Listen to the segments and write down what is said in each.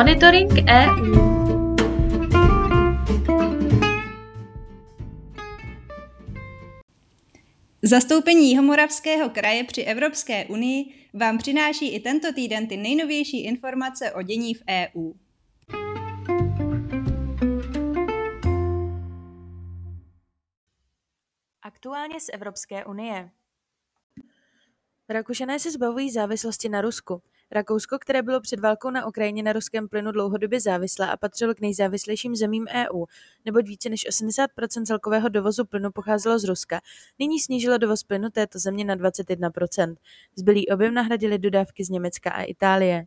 Monitoring EU. Zastoupení Jihomoravského kraje při Evropské unii vám přináší i tento týden ty nejnovější informace o dění v EU. Aktuálně z Evropské unie. Rakušané se zbavují závislosti na Rusku. Rakousko, které bylo před válkou na Ukrajině na ruském plynu dlouhodobě závislé a patřilo k nejzávislejším zemím EU, neboť více než 80% celkového dovozu plynu pocházelo z Ruska, nyní snížilo dovoz plynu této země na 21%. Zbylý objem nahradili dodávky z Německa a Itálie.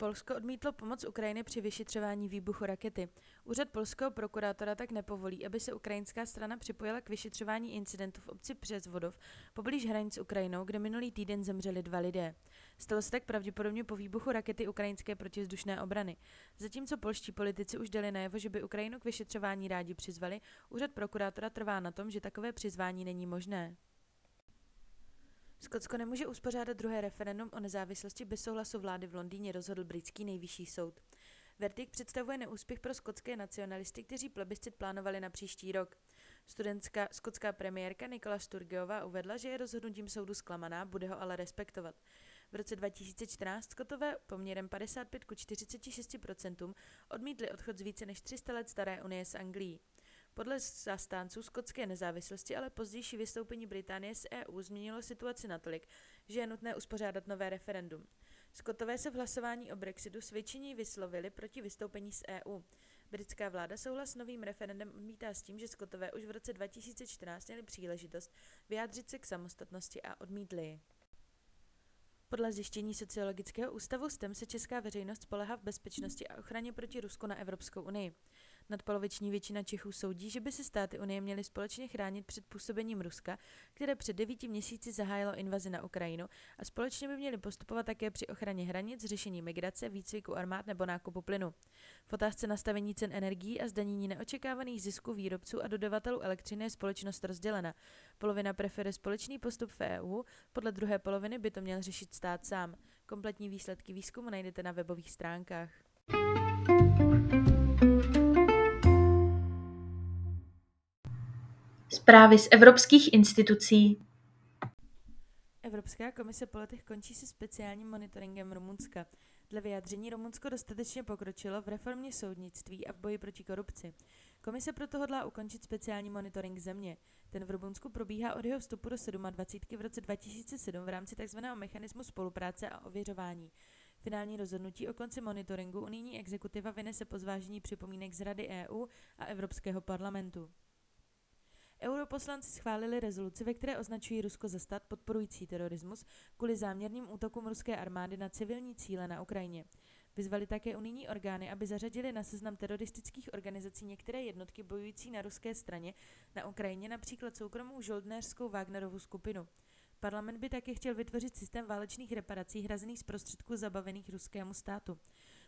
Polsko odmítlo pomoc Ukrajiny při vyšetřování výbuchu rakety. Úřad polského prokurátora tak nepovolí, aby se ukrajinská strana připojila k vyšetřování incidentu v obci přes Vodov, poblíž hranic s Ukrajinou, kde minulý týden zemřeli dva lidé. Stalo se tak pravděpodobně po výbuchu rakety ukrajinské protivzdušné obrany. Zatímco polští politici už dali najevo, že by Ukrajinu k vyšetřování rádi přizvali, úřad prokurátora trvá na tom, že takové přizvání není možné. Skotsko nemůže uspořádat druhé referendum o nezávislosti bez souhlasu vlády v Londýně, rozhodl britský nejvyšší soud. Verdikt představuje neúspěch pro skotské nacionalisty, kteří plebiscit plánovali na příští rok. Studentská skotská premiérka Nikola Sturgeová uvedla, že je rozhodnutím soudu zklamaná, bude ho ale respektovat. V roce 2014 Skotové poměrem 55 ku 46 odmítli odchod z více než 300 let staré unie s Anglií. Podle zastánců skotské nezávislosti ale pozdější vystoupení Británie z EU změnilo situaci natolik, že je nutné uspořádat nové referendum. Skotové se v hlasování o Brexitu s většiní vyslovili proti vystoupení z EU. Britská vláda souhlas s novým referendem odmítá s tím, že Skotové už v roce 2014 měli příležitost vyjádřit se k samostatnosti a odmítli ji. Podle zjištění Sociologického ústavu STEM se česká veřejnost spolehá v bezpečnosti a ochraně proti Rusku na Evropskou unii. Nadpoloviční většina Čechů soudí, že by se státy Unie měly společně chránit před působením Ruska, které před devíti měsíci zahájilo invazi na Ukrajinu a společně by měly postupovat také při ochraně hranic, řešení migrace, výcviku armád nebo nákupu plynu. V otázce nastavení cen energií a zdanění neočekávaných zisků výrobců a dodavatelů elektřiny je společnost rozdělena. Polovina preferuje společný postup v EU, podle druhé poloviny by to měl řešit stát sám. Kompletní výsledky výzkumu najdete na webových stránkách. Zprávy z evropských institucí. Evropská komise po letech končí se speciálním monitoringem Rumunska. Dle vyjádření Rumunsko dostatečně pokročilo v reformě soudnictví a v boji proti korupci. Komise proto hodlá ukončit speciální monitoring země. Ten v Rumunsku probíhá od jeho vstupu do 27 v roce 2007 v rámci tzv. mechanismu spolupráce a ověřování. Finální rozhodnutí o konci monitoringu unijní exekutiva vynese po zvážení připomínek z Rady EU a Evropského parlamentu. Europoslanci schválili rezoluci, ve které označují Rusko za stát podporující terorismus kvůli záměrným útokům ruské armády na civilní cíle na Ukrajině. Vyzvali také unijní orgány, aby zařadili na seznam teroristických organizací některé jednotky bojující na ruské straně na Ukrajině, například soukromou žoldnéřskou Wagnerovu skupinu. Parlament by také chtěl vytvořit systém válečných reparací hrazených z prostředků zabavených ruskému státu.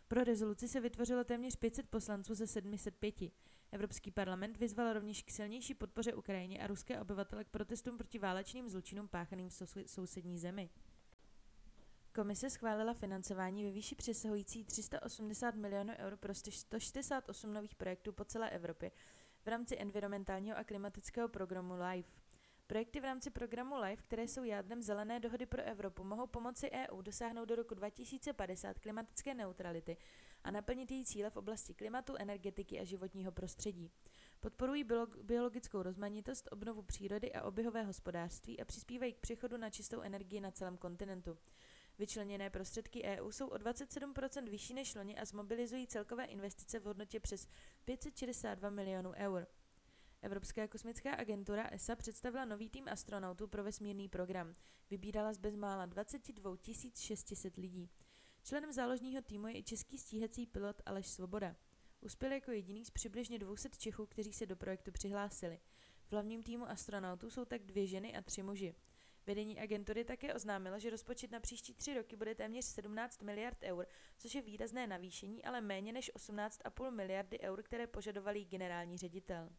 Pro rezoluci se vytvořilo téměř 500 poslanců ze 705. Evropský parlament vyzval rovněž k silnější podpoře Ukrajině a ruské obyvatele k protestům proti válečným zločinům páchaným v sousední zemi. Komise schválila financování ve výši přesahující 380 milionů eur pro 168 nových projektů po celé Evropě v rámci environmentálního a klimatického programu LIFE. Projekty v rámci programu LIFE, které jsou jádrem Zelené dohody pro Evropu, mohou pomoci EU dosáhnout do roku 2050 klimatické neutrality a naplnit její cíle v oblasti klimatu, energetiky a životního prostředí. Podporují biologickou rozmanitost, obnovu přírody a oběhové hospodářství a přispívají k přechodu na čistou energii na celém kontinentu. Vyčleněné prostředky EU jsou o 27% vyšší než loni a zmobilizují celkové investice v hodnotě přes 562 milionů eur. Evropská kosmická agentura ESA představila nový tým astronautů pro vesmírný program. Vybírala z bezmála 22 600 lidí. Členem záložního týmu je i český stíhací pilot Aleš Svoboda. Uspěl jako jediný z přibližně 200 Čechů, kteří se do projektu přihlásili. V hlavním týmu astronautů jsou tak dvě ženy a tři muži. Vedení agentury také oznámilo, že rozpočet na příští tři roky bude téměř 17 miliard eur, což je výrazné navýšení, ale méně než 18,5 miliardy eur, které požadovalý generální ředitel.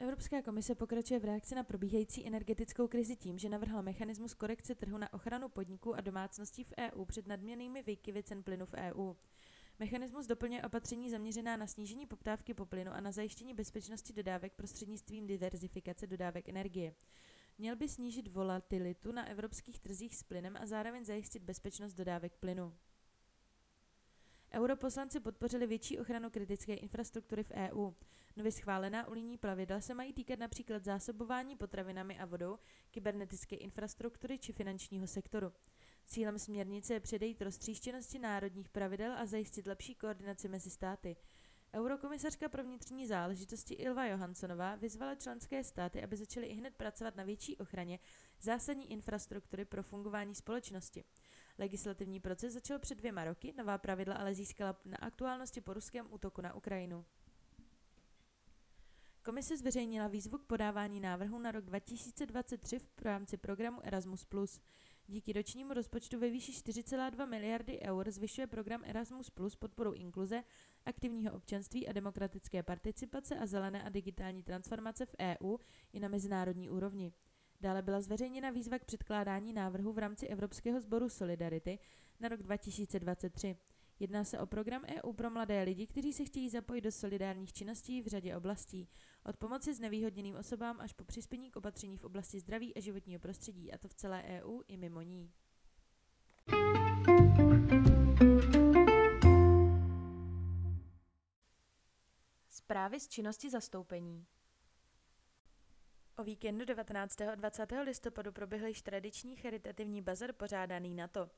Evropská komise pokračuje v reakci na probíhající energetickou krizi tím, že navrhla mechanismus korekce trhu na ochranu podniků a domácností v EU před nadměrnými výkyvy cen plynu v EU. Mechanismus doplňuje opatření zaměřená na snížení poptávky po plynu a na zajištění bezpečnosti dodávek prostřednictvím diverzifikace dodávek energie. Měl by snížit volatilitu na evropských trzích s plynem a zároveň zajistit bezpečnost dodávek plynu. Europoslanci podpořili větší ochranu kritické infrastruktury v EU. Nově schválená unijní plavidla se mají týkat například zásobování potravinami a vodou, kybernetické infrastruktury či finančního sektoru. Cílem směrnice je předejít roztříštěnosti národních pravidel a zajistit lepší koordinaci mezi státy. Eurokomisařka pro vnitřní záležitosti Ilva Johanssonová vyzvala členské státy, aby začaly i hned pracovat na větší ochraně zásadní infrastruktury pro fungování společnosti. Legislativní proces začal před dvěma roky, nová pravidla ale získala na aktuálnosti po ruském útoku na Ukrajinu. Komise zveřejnila výzvu k podávání návrhu na rok 2023 v rámci programu Erasmus+. Díky ročnímu rozpočtu ve výši 4,2 miliardy eur zvyšuje program Erasmus Plus podporu inkluze, aktivního občanství a demokratické participace a zelené a digitální transformace v EU i na mezinárodní úrovni. Dále byla zveřejněna výzva k předkládání návrhu v rámci Evropského sboru Solidarity na rok 2023. Jedná se o program EU pro mladé lidi, kteří se chtějí zapojit do solidárních činností v řadě oblastí. Od pomoci s nevýhodněným osobám až po přispění k opatření v oblasti zdraví a životního prostředí, a to v celé EU i mimo ní. Zprávy z činnosti zastoupení. O víkendu 19. a 20. listopadu proběhl již tradiční charitativní bazar pořádaný na to.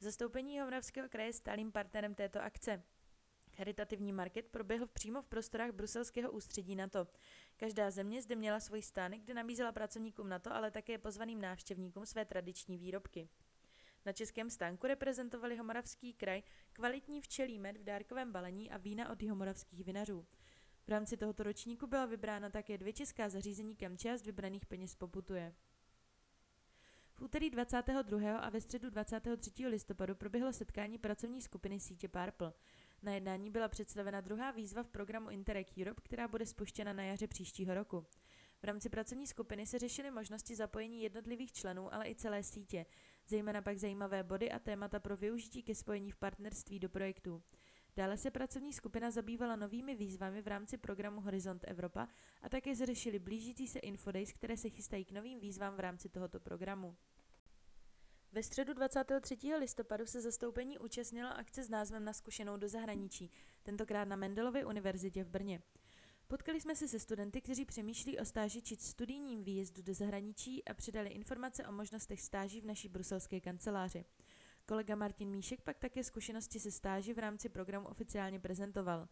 Zastoupení Jihomoravského kraje stálým partnerem této akce. Charitativní market proběhl přímo v prostorách bruselského ústředí NATO. Každá země zde měla svůj stánek, kde nabízela pracovníkům NATO, ale také pozvaným návštěvníkům své tradiční výrobky. Na českém stánku reprezentovali Homoravský kraj kvalitní včelí med v dárkovém balení a vína od jihomoravských vinařů. V rámci tohoto ročníku byla vybrána také dvě česká zařízení, kam část vybraných peněz poputuje. V úterý 22. a ve středu 23. listopadu proběhlo setkání pracovní skupiny sítě Purple. Na jednání byla představena druhá výzva v programu Interreg Europe, která bude spuštěna na jaře příštího roku. V rámci pracovní skupiny se řešily možnosti zapojení jednotlivých členů, ale i celé sítě, zejména pak zajímavé body a témata pro využití ke spojení v partnerství do projektů. Dále se pracovní skupina zabývala novými výzvami v rámci programu Horizont Evropa a také zřešili blížící se infodays, které se chystají k novým výzvám v rámci tohoto programu. Ve středu 23. listopadu se zastoupení účastnilo akce s názvem Na zkušenou do zahraničí, tentokrát na Mendelově univerzitě v Brně. Potkali jsme se se studenty, kteří přemýšlí o stáži či studijním výjezdu do zahraničí a přidali informace o možnostech stáží v naší bruselské kanceláři. Kolega Martin Míšek pak také zkušenosti se stáži v rámci programu oficiálně prezentoval.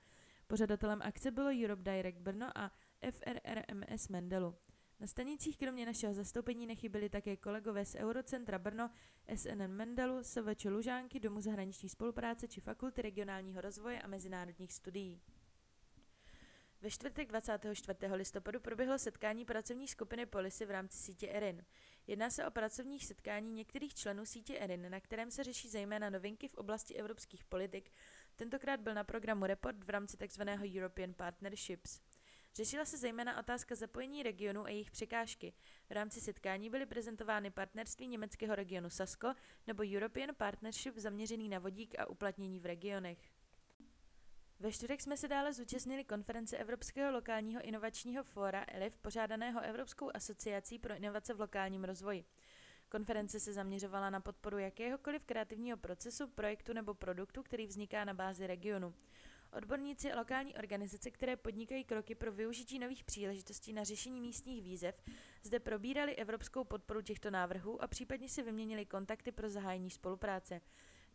Pořadatelem akce bylo Europe Direct Brno a FRRMS Mendelu. Na stanicích kromě našeho zastoupení nechyběli také kolegové z Eurocentra Brno, SNN Mendelu, SVČ Lužánky, Domu zahraniční spolupráce či Fakulty regionálního rozvoje a mezinárodních studií. Ve čtvrtek 24. listopadu proběhlo setkání pracovní skupiny Polisy v rámci sítě ERIN. Jedná se o pracovních setkání některých členů sítě ERIN, na kterém se řeší zejména novinky v oblasti evropských politik. Tentokrát byl na programu Report v rámci tzv. European Partnerships. Řešila se zejména otázka zapojení regionu a jejich překážky. V rámci setkání byly prezentovány partnerství německého regionu Sasko nebo European Partnership zaměřený na vodík a uplatnění v regionech. Ve čtvrtek jsme se dále zúčastnili konference Evropského lokálního inovačního fóra ELIF, pořádaného Evropskou asociací pro inovace v lokálním rozvoji. Konference se zaměřovala na podporu jakéhokoliv kreativního procesu, projektu nebo produktu, který vzniká na bázi regionu. Odborníci a lokální organizace, které podnikají kroky pro využití nových příležitostí na řešení místních výzev, zde probírali evropskou podporu těchto návrhů a případně si vyměnili kontakty pro zahájení spolupráce.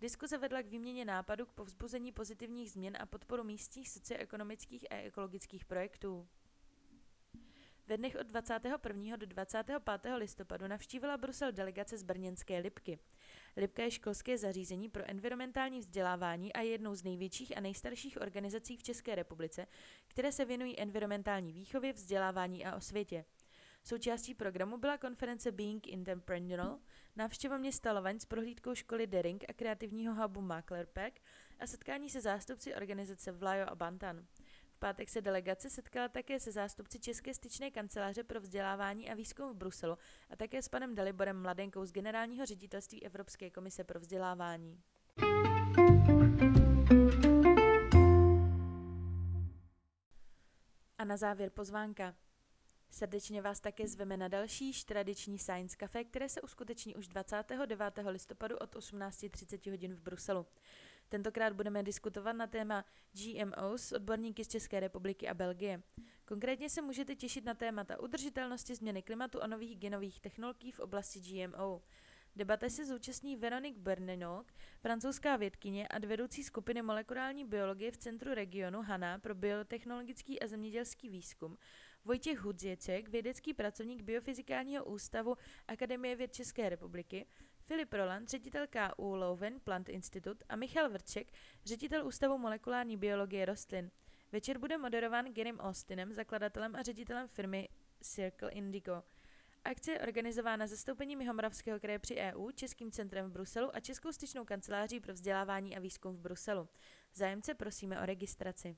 Diskuze vedla k výměně nápadů k povzbuzení pozitivních změn a podporu místních socioekonomických a ekologických projektů. Ve dnech od 21. do 25. listopadu navštívila Brusel delegace z brněnské Lipky. Lipka je školské zařízení pro environmentální vzdělávání a je jednou z největších a nejstarších organizací v České republice, které se věnují environmentální výchově, vzdělávání a osvětě. Součástí programu byla konference Being Entrepreneurial, návštěva města Lovaň s prohlídkou školy Dering a kreativního hubu Maklerpack a setkání se zástupci organizace Vlajo a Bantan pátek se delegace setkala také se zástupci České styčné kanceláře pro vzdělávání a výzkum v Bruselu a také s panem Daliborem Mladenkou z Generálního ředitelství Evropské komise pro vzdělávání. A na závěr pozvánka. Srdečně vás také zveme na další tradiční Science Café, které se uskuteční už 29. listopadu od 18.30 hodin v Bruselu. Tentokrát budeme diskutovat na téma GMO s odborníky z České republiky a Belgie. Konkrétně se můžete těšit na témata udržitelnosti změny klimatu a nových genových technologií v oblasti GMO. Debate se zúčastní Veronique Bernenok, francouzská vědkyně a vedoucí skupiny molekulární biologie v Centru regionu HANA pro biotechnologický a zemědělský výzkum, Vojtěch Hudziecek, vědecký pracovník Biofyzikálního ústavu Akademie věd České republiky, Filip Roland, ředitel KU Leuven Plant Institute a Michal Vrček, ředitel Ústavu molekulární biologie rostlin. Večer bude moderován Gerim Austinem, zakladatelem a ředitelem firmy Circle Indigo. Akce je organizována zastoupením Jihomoravského kraje při EU, Českým centrem v Bruselu a Českou styčnou kanceláří pro vzdělávání a výzkum v Bruselu. Zájemce prosíme o registraci.